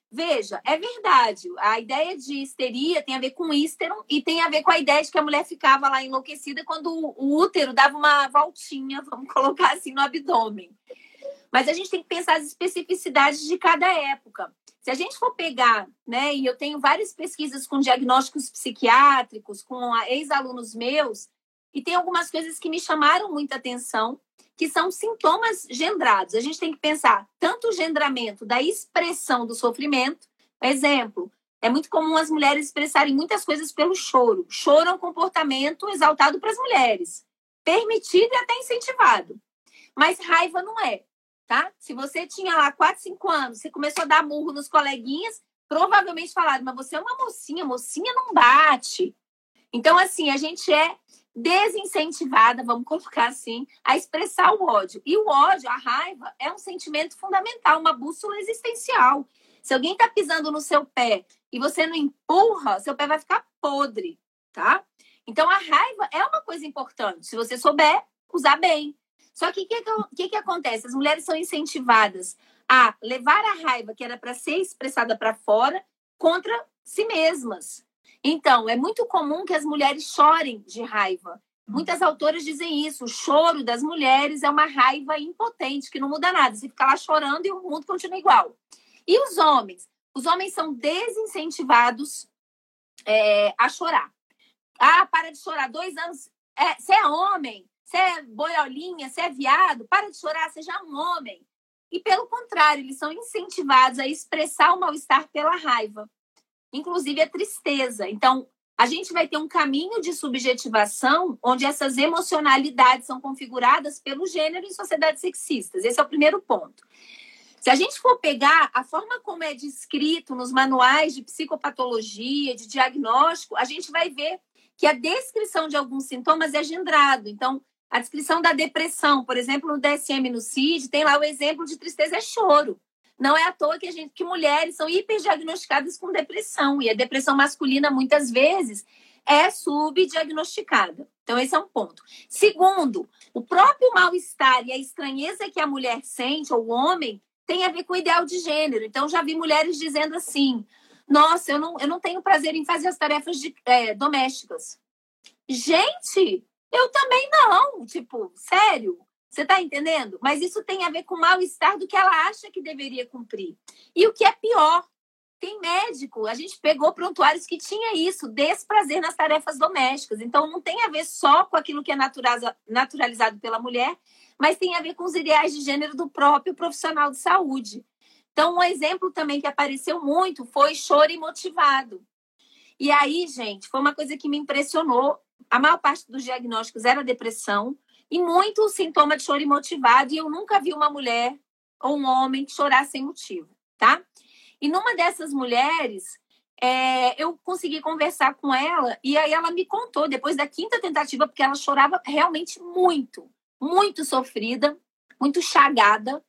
Veja, é verdade. A ideia de histeria tem a ver com ísteron e tem a ver com a ideia de que a mulher ficava lá enlouquecida quando o útero dava uma voltinha, (laughs) vamos colocar assim, no abdômen. Mas a gente tem que pensar as especificidades de cada época. Se a gente for pegar, né, e eu tenho várias pesquisas com diagnósticos psiquiátricos, com ex-alunos meus, e tem algumas coisas que me chamaram muita atenção que são sintomas gendrados. A gente tem que pensar tanto o gendramento da expressão do sofrimento, exemplo, é muito comum as mulheres expressarem muitas coisas pelo choro. Choro é um comportamento exaltado para as mulheres, permitido e até incentivado. Mas raiva não é, tá? Se você tinha lá 4, 5 anos, você começou a dar murro nos coleguinhas, provavelmente falaram, mas você é uma mocinha, mocinha não bate. Então, assim, a gente é desincentivada, vamos colocar assim, a expressar o ódio. E o ódio, a raiva, é um sentimento fundamental, uma bússola existencial. Se alguém está pisando no seu pé e você não empurra, seu pé vai ficar podre, tá? Então a raiva é uma coisa importante. Se você souber usar bem. Só que o que, que, que acontece? As mulheres são incentivadas a levar a raiva que era para ser expressada para fora contra si mesmas. Então, é muito comum que as mulheres chorem de raiva. Muitas autoras dizem isso. O choro das mulheres é uma raiva impotente, que não muda nada. Você fica lá chorando e o mundo continua igual. E os homens? Os homens são desincentivados é, a chorar. Ah, para de chorar. Dois anos. É, você é homem, você é boiolinha, você é viado, para de chorar, seja é um homem. E pelo contrário, eles são incentivados a expressar o mal-estar pela raiva inclusive a tristeza. Então, a gente vai ter um caminho de subjetivação onde essas emocionalidades são configuradas pelo gênero em sociedades sexistas. Esse é o primeiro ponto. Se a gente for pegar a forma como é descrito nos manuais de psicopatologia, de diagnóstico, a gente vai ver que a descrição de alguns sintomas é gendrado. Então, a descrição da depressão, por exemplo, no DSM no CID, tem lá o exemplo de tristeza é choro. Não é à toa que a gente que mulheres são hiperdiagnosticadas com depressão e a depressão masculina muitas vezes é subdiagnosticada. Então esse é um ponto. Segundo, o próprio mal-estar e a estranheza que a mulher sente ou o homem tem a ver com o ideal de gênero. Então já vi mulheres dizendo assim: "Nossa, eu não, eu não tenho prazer em fazer as tarefas de, é, domésticas". Gente, eu também não. Tipo, sério? Você está entendendo? Mas isso tem a ver com o mal-estar do que ela acha que deveria cumprir. E o que é pior, tem médico, a gente pegou prontuários que tinha isso, desprazer nas tarefas domésticas. Então, não tem a ver só com aquilo que é naturalizado pela mulher, mas tem a ver com os ideais de gênero do próprio profissional de saúde. Então, um exemplo também que apareceu muito foi choro imotivado. E aí, gente, foi uma coisa que me impressionou. A maior parte dos diagnósticos era depressão, e muito sintoma de choro imotivado, e eu nunca vi uma mulher ou um homem chorar sem motivo, tá? E numa dessas mulheres, é, eu consegui conversar com ela e aí ela me contou, depois da quinta tentativa, porque ela chorava realmente muito, muito sofrida, muito chagada.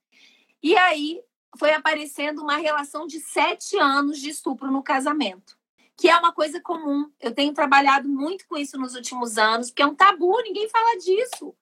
E aí foi aparecendo uma relação de sete anos de estupro no casamento, que é uma coisa comum. Eu tenho trabalhado muito com isso nos últimos anos, porque é um tabu, ninguém fala disso.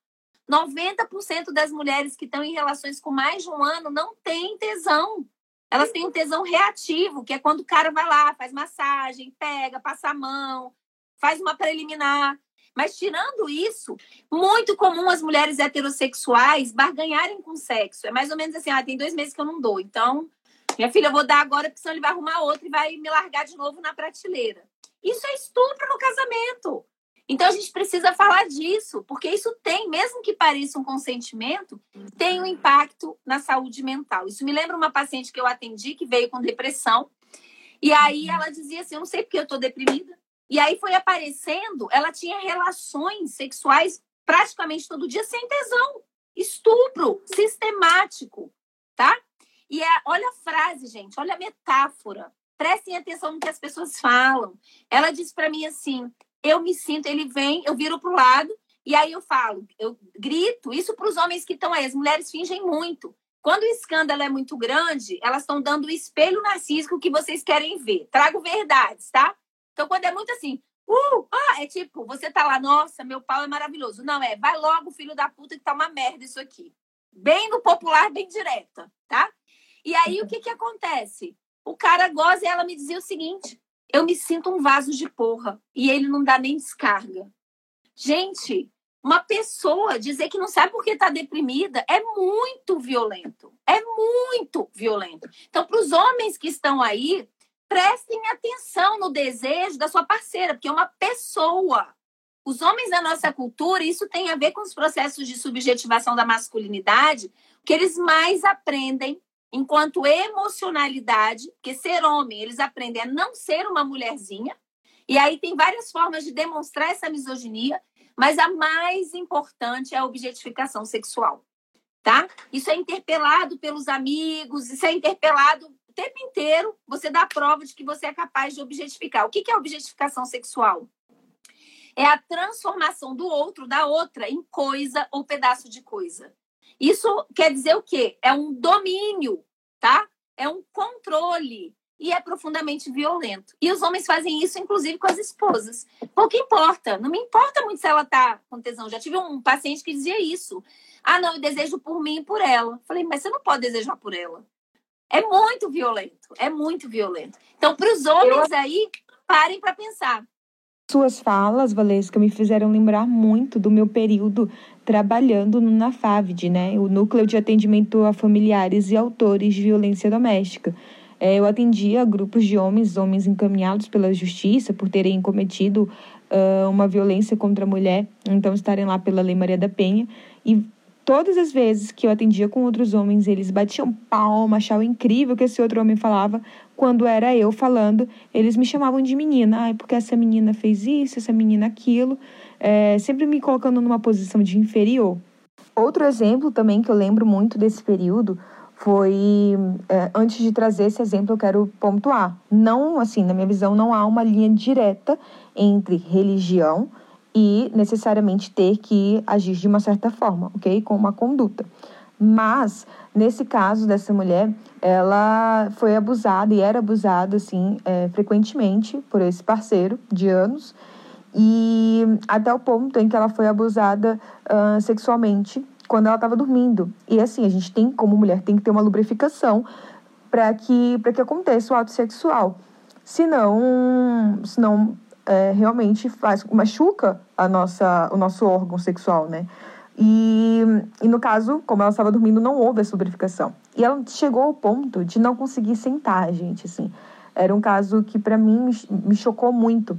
90% das mulheres que estão em relações com mais de um ano não têm tesão. Elas têm um tesão reativo, que é quando o cara vai lá, faz massagem, pega, passa a mão, faz uma preliminar. Mas tirando isso, muito comum as mulheres heterossexuais barganharem com sexo. É mais ou menos assim, ah, tem dois meses que eu não dou. Então, minha filha, eu vou dar agora, porque senão ele vai arrumar outro e vai me largar de novo na prateleira. Isso é estupro no casamento. Então a gente precisa falar disso, porque isso tem, mesmo que pareça um consentimento, tem um impacto na saúde mental. Isso me lembra uma paciente que eu atendi que veio com depressão. E aí ela dizia assim: Eu não sei porque eu estou deprimida. E aí foi aparecendo, ela tinha relações sexuais praticamente todo dia sem tesão. Estupro sistemático, tá? E é, olha a frase, gente, olha a metáfora. Prestem atenção no que as pessoas falam. Ela disse para mim assim: eu me sinto, ele vem, eu viro para o lado, e aí eu falo, eu grito, isso para os homens que estão aí, as mulheres fingem muito. Quando o escândalo é muito grande, elas estão dando o espelho narcísico que vocês querem ver. Trago verdades, tá? Então, quando é muito assim, uh, ah, é tipo, você tá lá, nossa, meu pau é maravilhoso. Não, é, vai logo, filho da puta, que tá uma merda isso aqui. Bem no popular, bem direta, tá? E aí, o que que acontece? O cara goza e ela me dizia o seguinte, eu me sinto um vaso de porra e ele não dá nem descarga. Gente, uma pessoa dizer que não sabe por que está deprimida é muito violento. É muito violento. Então, para os homens que estão aí, prestem atenção no desejo da sua parceira, porque é uma pessoa. Os homens da nossa cultura, isso tem a ver com os processos de subjetivação da masculinidade, que eles mais aprendem enquanto emocionalidade, porque ser homem, eles aprendem a não ser uma mulherzinha, e aí tem várias formas de demonstrar essa misoginia, mas a mais importante é a objetificação sexual, tá? Isso é interpelado pelos amigos, isso é interpelado o tempo inteiro, você dá prova de que você é capaz de objetificar. O que é objetificação sexual? É a transformação do outro, da outra, em coisa ou pedaço de coisa. Isso quer dizer o quê? É um domínio, tá? É um controle e é profundamente violento. E os homens fazem isso, inclusive, com as esposas. Pouco importa, não me importa muito se ela tá com tesão. Já tive um paciente que dizia isso. Ah, não, eu desejo por mim e por ela. Falei, mas você não pode desejar por ela. É muito violento, é muito violento. Então, para os homens aí, parem para pensar. Suas falas, Valesca, me fizeram lembrar muito do meu período trabalhando no NAFAVD, né? O Núcleo de Atendimento a Familiares e Autores de Violência Doméstica. É, eu atendia grupos de homens, homens encaminhados pela justiça por terem cometido uh, uma violência contra a mulher, então estarem lá pela Lei Maria da Penha. E todas as vezes que eu atendia com outros homens, eles batiam palma, achavam incrível o que esse outro homem falava. Quando era eu falando, eles me chamavam de menina. Ai, porque essa menina fez isso, essa menina aquilo é, sempre me colocando numa posição de inferior. Outro exemplo também que eu lembro muito desse período foi, é, antes de trazer esse exemplo, eu quero pontuar. Não, assim, na minha visão, não há uma linha direta entre religião e necessariamente ter que agir de uma certa forma, ok? Com uma conduta. Mas, nesse caso dessa mulher, ela foi abusada e era abusada, assim, é, frequentemente por esse parceiro de anos e até o ponto em que ela foi abusada uh, sexualmente quando ela estava dormindo. E assim, a gente tem, como mulher, tem que ter uma lubrificação para que, que aconteça o ato sexual. Senão, senão é, realmente faz, machuca a nossa, o nosso órgão sexual, né? E, e no caso, como ela estava dormindo, não houve essa lubrificação. E ela chegou ao ponto de não conseguir sentar, gente, assim. Era um caso que para mim me, chocou muito.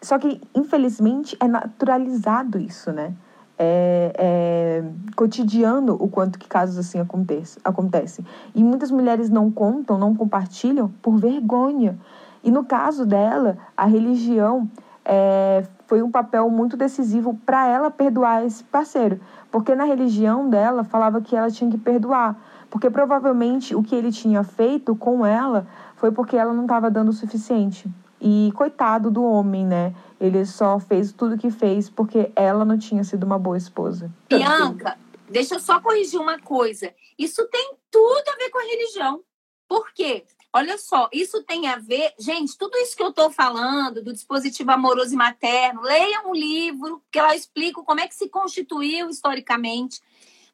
Só que, infelizmente, é naturalizado isso, né? É, é, cotidiano o quanto que casos assim acontece, acontecem. E muitas mulheres não contam, não compartilham por vergonha. E no caso dela, a religião é, foi um papel muito decisivo para ela perdoar esse parceiro. Porque na religião dela falava que ela tinha que perdoar. Porque provavelmente o que ele tinha feito com ela foi porque ela não estava dando o suficiente. E coitado do homem, né? Ele só fez tudo que fez porque ela não tinha sido uma boa esposa. Bianca, deixa eu só corrigir uma coisa. Isso tem tudo a ver com a religião. Por quê? Olha só, isso tem a ver. Gente, tudo isso que eu estou falando do dispositivo amoroso e materno, leia um livro, que lá eu explico como é que se constituiu historicamente.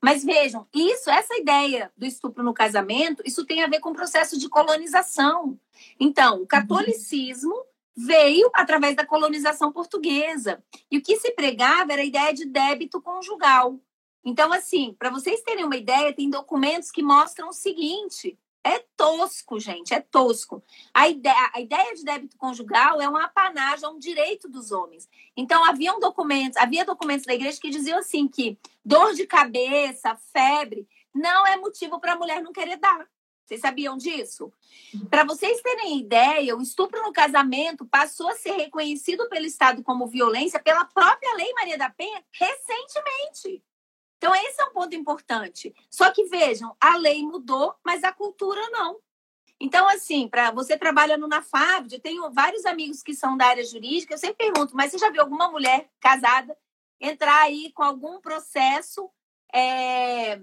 Mas vejam, isso, essa ideia do estupro no casamento, isso tem a ver com o processo de colonização. Então, o uhum. catolicismo veio através da colonização portuguesa. E o que se pregava era a ideia de débito conjugal. Então, assim, para vocês terem uma ideia, tem documentos que mostram o seguinte: é tosco, gente, é tosco. A ideia, a ideia de débito conjugal é uma apanagem, é um direito dos homens. Então, haviam documentos, havia documentos da igreja que diziam assim que dor de cabeça, febre, não é motivo para a mulher não querer dar. Vocês sabiam disso? Para vocês terem ideia, o estupro no casamento passou a ser reconhecido pelo Estado como violência pela própria Lei Maria da Penha recentemente. Então, esse é um ponto importante. Só que vejam, a lei mudou, mas a cultura não. Então, assim, para você trabalha no NAFAB, eu tenho vários amigos que são da área jurídica, eu sempre pergunto, mas você já viu alguma mulher casada entrar aí com algum processo é,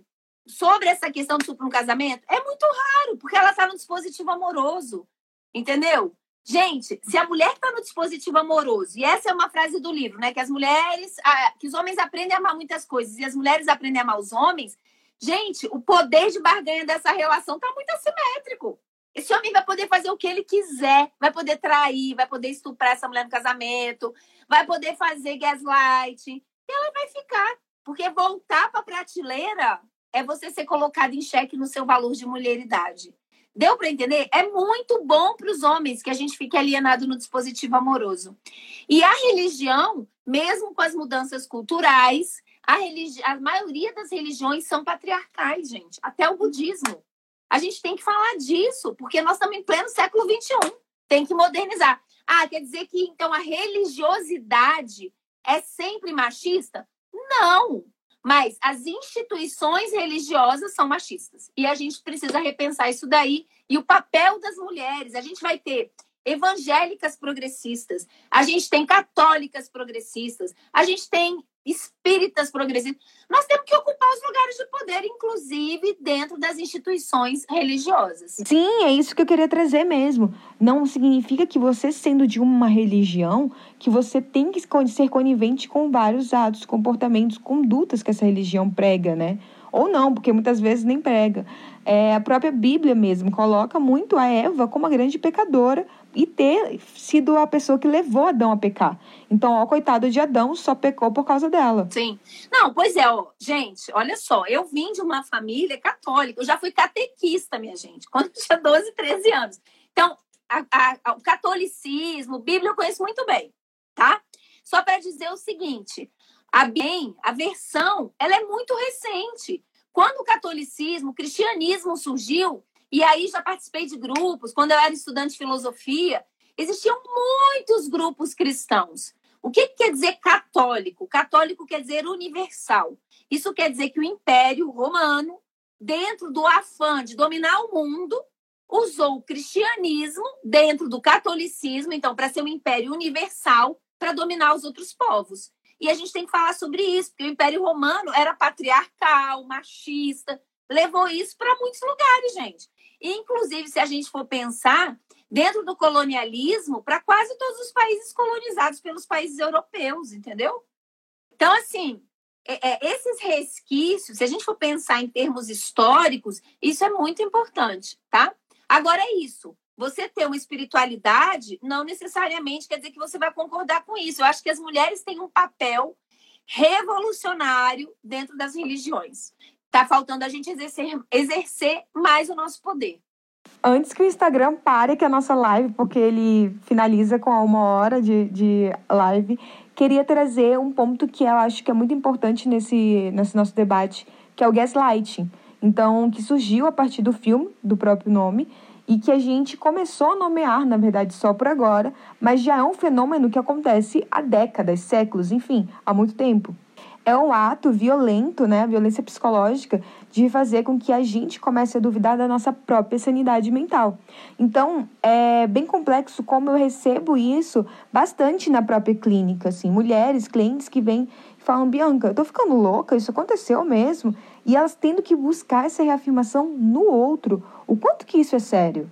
sobre essa questão do estupro no casamento? É muito raro, porque ela está no dispositivo amoroso, entendeu? Gente, se a mulher está no dispositivo amoroso, e essa é uma frase do livro, né? Que as mulheres, que os homens aprendem a amar muitas coisas e as mulheres aprendem a amar os homens. Gente, o poder de barganha dessa relação está muito assimétrico. Esse homem vai poder fazer o que ele quiser, vai poder trair, vai poder estuprar essa mulher no casamento, vai poder fazer gaslight, e ela vai ficar. Porque voltar para a prateleira é você ser colocado em xeque no seu valor de mulheridade. Deu para entender? É muito bom para os homens que a gente fique alienado no dispositivo amoroso. E a religião, mesmo com as mudanças culturais, a, religi a maioria das religiões são patriarcais, gente. Até o budismo. A gente tem que falar disso, porque nós estamos em pleno século XXI. Tem que modernizar. Ah, quer dizer que então a religiosidade é sempre machista? Não. Mas as instituições religiosas são machistas. E a gente precisa repensar isso daí. E o papel das mulheres. A gente vai ter evangélicas progressistas, a gente tem católicas progressistas, a gente tem espíritas progressistas. Nós temos que ocupar os lugares de poder, inclusive dentro das instituições religiosas. Sim, é isso que eu queria trazer mesmo. Não significa que você, sendo de uma religião, que você tem que ser conivente com vários atos, comportamentos, condutas que essa religião prega, né? Ou não, porque muitas vezes nem prega. É, a própria Bíblia mesmo coloca muito a Eva como uma grande pecadora e ter sido a pessoa que levou Adão a pecar. Então, ó, coitado de Adão, só pecou por causa dela. Sim. Não, pois é, ó, gente, olha só, eu vim de uma família católica, eu já fui catequista, minha gente, quando tinha 12, 13 anos. Então, a, a, o catolicismo, Bíblia eu conheço muito bem, tá? Só para dizer o seguinte, a bem, a versão, ela é muito recente. Quando o catolicismo, o cristianismo surgiu, e aí já participei de grupos, quando eu era estudante de filosofia, existiam muitos grupos cristãos. O que, que quer dizer católico? Católico quer dizer universal. Isso quer dizer que o Império Romano, dentro do afã de dominar o mundo, usou o cristianismo dentro do catolicismo, então, para ser um império universal, para dominar os outros povos. E a gente tem que falar sobre isso, porque o Império Romano era patriarcal, machista, levou isso para muitos lugares, gente. Inclusive, se a gente for pensar, dentro do colonialismo, para quase todos os países colonizados pelos países europeus, entendeu? Então, assim, é, é, esses resquícios, se a gente for pensar em termos históricos, isso é muito importante, tá? Agora é isso. Você ter uma espiritualidade não necessariamente quer dizer que você vai concordar com isso. Eu acho que as mulheres têm um papel revolucionário dentro das religiões. Está faltando a gente exercer, exercer mais o nosso poder. Antes que o Instagram pare com a nossa live, porque ele finaliza com uma hora de, de live, queria trazer um ponto que eu acho que é muito importante nesse, nesse nosso debate, que é o gaslighting. Então, que surgiu a partir do filme, do próprio nome, e que a gente começou a nomear, na verdade, só por agora, mas já é um fenômeno que acontece há décadas, séculos, enfim, há muito tempo. É o ato violento, né, violência psicológica, de fazer com que a gente comece a duvidar da nossa própria sanidade mental. Então, é bem complexo como eu recebo isso bastante na própria clínica, assim, mulheres, clientes que vêm e falam, Bianca, eu tô ficando louca, isso aconteceu mesmo, e elas tendo que buscar essa reafirmação no outro. O quanto que isso é sério?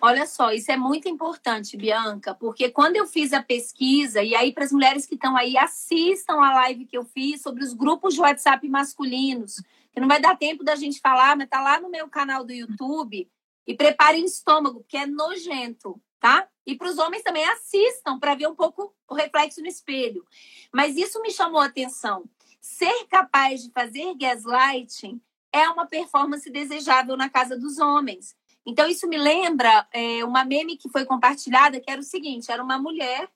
Olha só, isso é muito importante, Bianca, porque quando eu fiz a pesquisa, e aí para as mulheres que estão aí, assistam a live que eu fiz sobre os grupos de WhatsApp masculinos, que não vai dar tempo da gente falar, mas tá lá no meu canal do YouTube. E preparem o estômago, porque é nojento, tá? E para os homens também assistam para ver um pouco o reflexo no espelho. Mas isso me chamou a atenção. Ser capaz de fazer gaslighting é uma performance desejável na casa dos homens. Então, isso me lembra é, uma meme que foi compartilhada, que era o seguinte: era uma mulher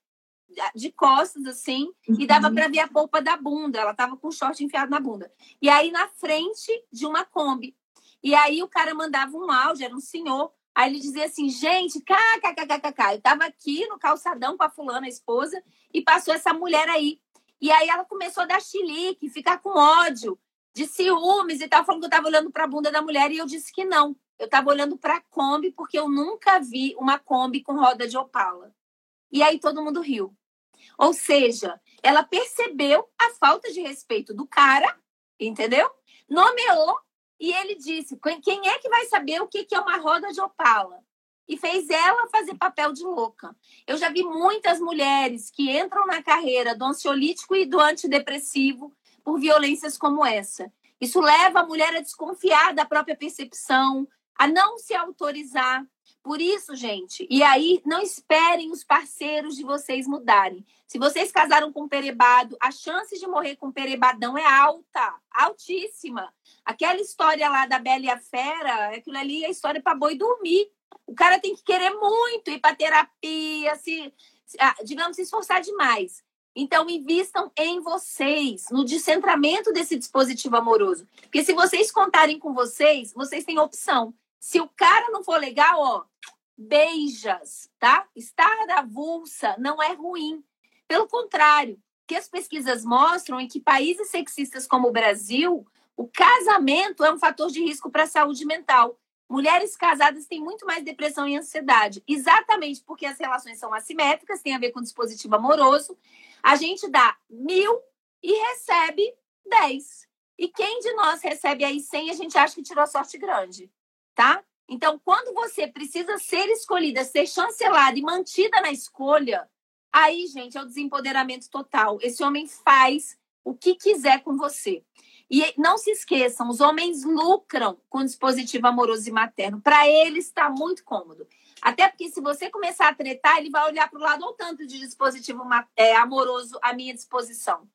de costas, assim, uhum. e dava para ver a polpa da bunda. Ela tava com o short enfiado na bunda. E aí, na frente de uma Kombi. E aí, o cara mandava um áudio, era um senhor. Aí ele dizia assim, gente, kkkkkk. Eu tava aqui no calçadão com a fulana, a esposa, e passou essa mulher aí. E aí ela começou a dar chilique, ficar com ódio, de ciúmes e tal, falando que eu tava olhando para a bunda da mulher, e eu disse que não. Eu estava olhando para a Kombi porque eu nunca vi uma Kombi com roda de Opala. E aí todo mundo riu. Ou seja, ela percebeu a falta de respeito do cara, entendeu? Nomeou e ele disse: quem é que vai saber o que é uma roda de Opala? E fez ela fazer papel de louca. Eu já vi muitas mulheres que entram na carreira do ansiolítico e do antidepressivo por violências como essa. Isso leva a mulher a desconfiar da própria percepção, a não se autorizar. Por isso, gente, e aí não esperem os parceiros de vocês mudarem. Se vocês casaram com um perebado, a chance de morrer com um perebadão é alta, altíssima. Aquela história lá da Bela e a Fera, aquilo ali é história para boi dormir. O cara tem que querer muito ir para terapia, se, ah, digamos, se esforçar demais. Então, invistam em vocês, no descentramento desse dispositivo amoroso. Porque se vocês contarem com vocês, vocês têm opção. Se o cara não for legal, ó, beijas, tá? Estar avulsa não é ruim. Pelo contrário, o que as pesquisas mostram é que países sexistas como o Brasil, o casamento é um fator de risco para a saúde mental. Mulheres casadas têm muito mais depressão e ansiedade, exatamente porque as relações são assimétricas, tem a ver com dispositivo amoroso. A gente dá mil e recebe dez. E quem de nós recebe aí cem, a gente acha que tirou sorte grande tá? Então, quando você precisa ser escolhida, ser chancelada e mantida na escolha, aí, gente, é o desempoderamento total. Esse homem faz o que quiser com você. E não se esqueçam, os homens lucram com dispositivo amoroso e materno. Para eles está muito cômodo. Até porque se você começar a tretar, ele vai olhar para o lado ou tanto de dispositivo é, amoroso à minha disposição.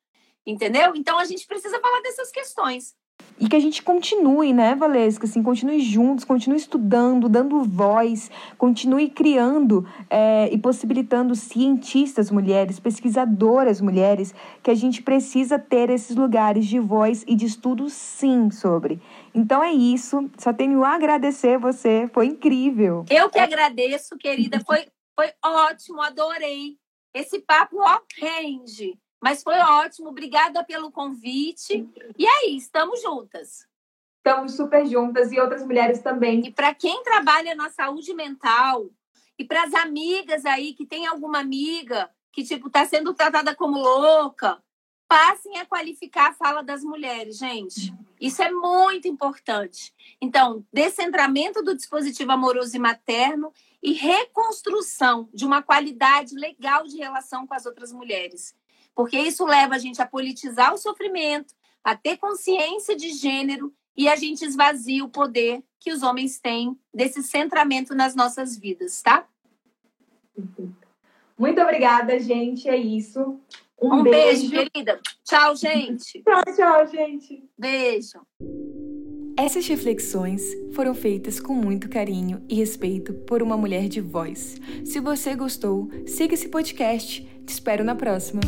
Entendeu? Então a gente precisa falar dessas questões. E que a gente continue, né, Valesca? Assim, continue juntos, continue estudando, dando voz, continue criando é, e possibilitando cientistas mulheres, pesquisadoras mulheres, que a gente precisa ter esses lugares de voz e de estudo, sim, sobre. Então é isso. Só tenho a agradecer você. Foi incrível. Eu que agradeço, querida. Foi, foi ótimo, adorei. Esse papo, ó, rende. Mas foi ótimo, obrigada pelo convite. E aí, estamos juntas. Estamos super juntas e outras mulheres também. E para quem trabalha na saúde mental e para as amigas aí que tem alguma amiga que tipo tá sendo tratada como louca, passem a qualificar a fala das mulheres, gente. Isso é muito importante. Então, descentramento do dispositivo amoroso e materno e reconstrução de uma qualidade legal de relação com as outras mulheres porque isso leva a gente a politizar o sofrimento, a ter consciência de gênero e a gente esvazia o poder que os homens têm desse centramento nas nossas vidas, tá? Muito obrigada, gente. É isso. Um, um beijo. beijo, querida. Tchau, gente. (laughs) tchau, tchau, gente. Beijo. Essas reflexões foram feitas com muito carinho e respeito por uma mulher de voz. Se você gostou, siga esse podcast. Te espero na próxima.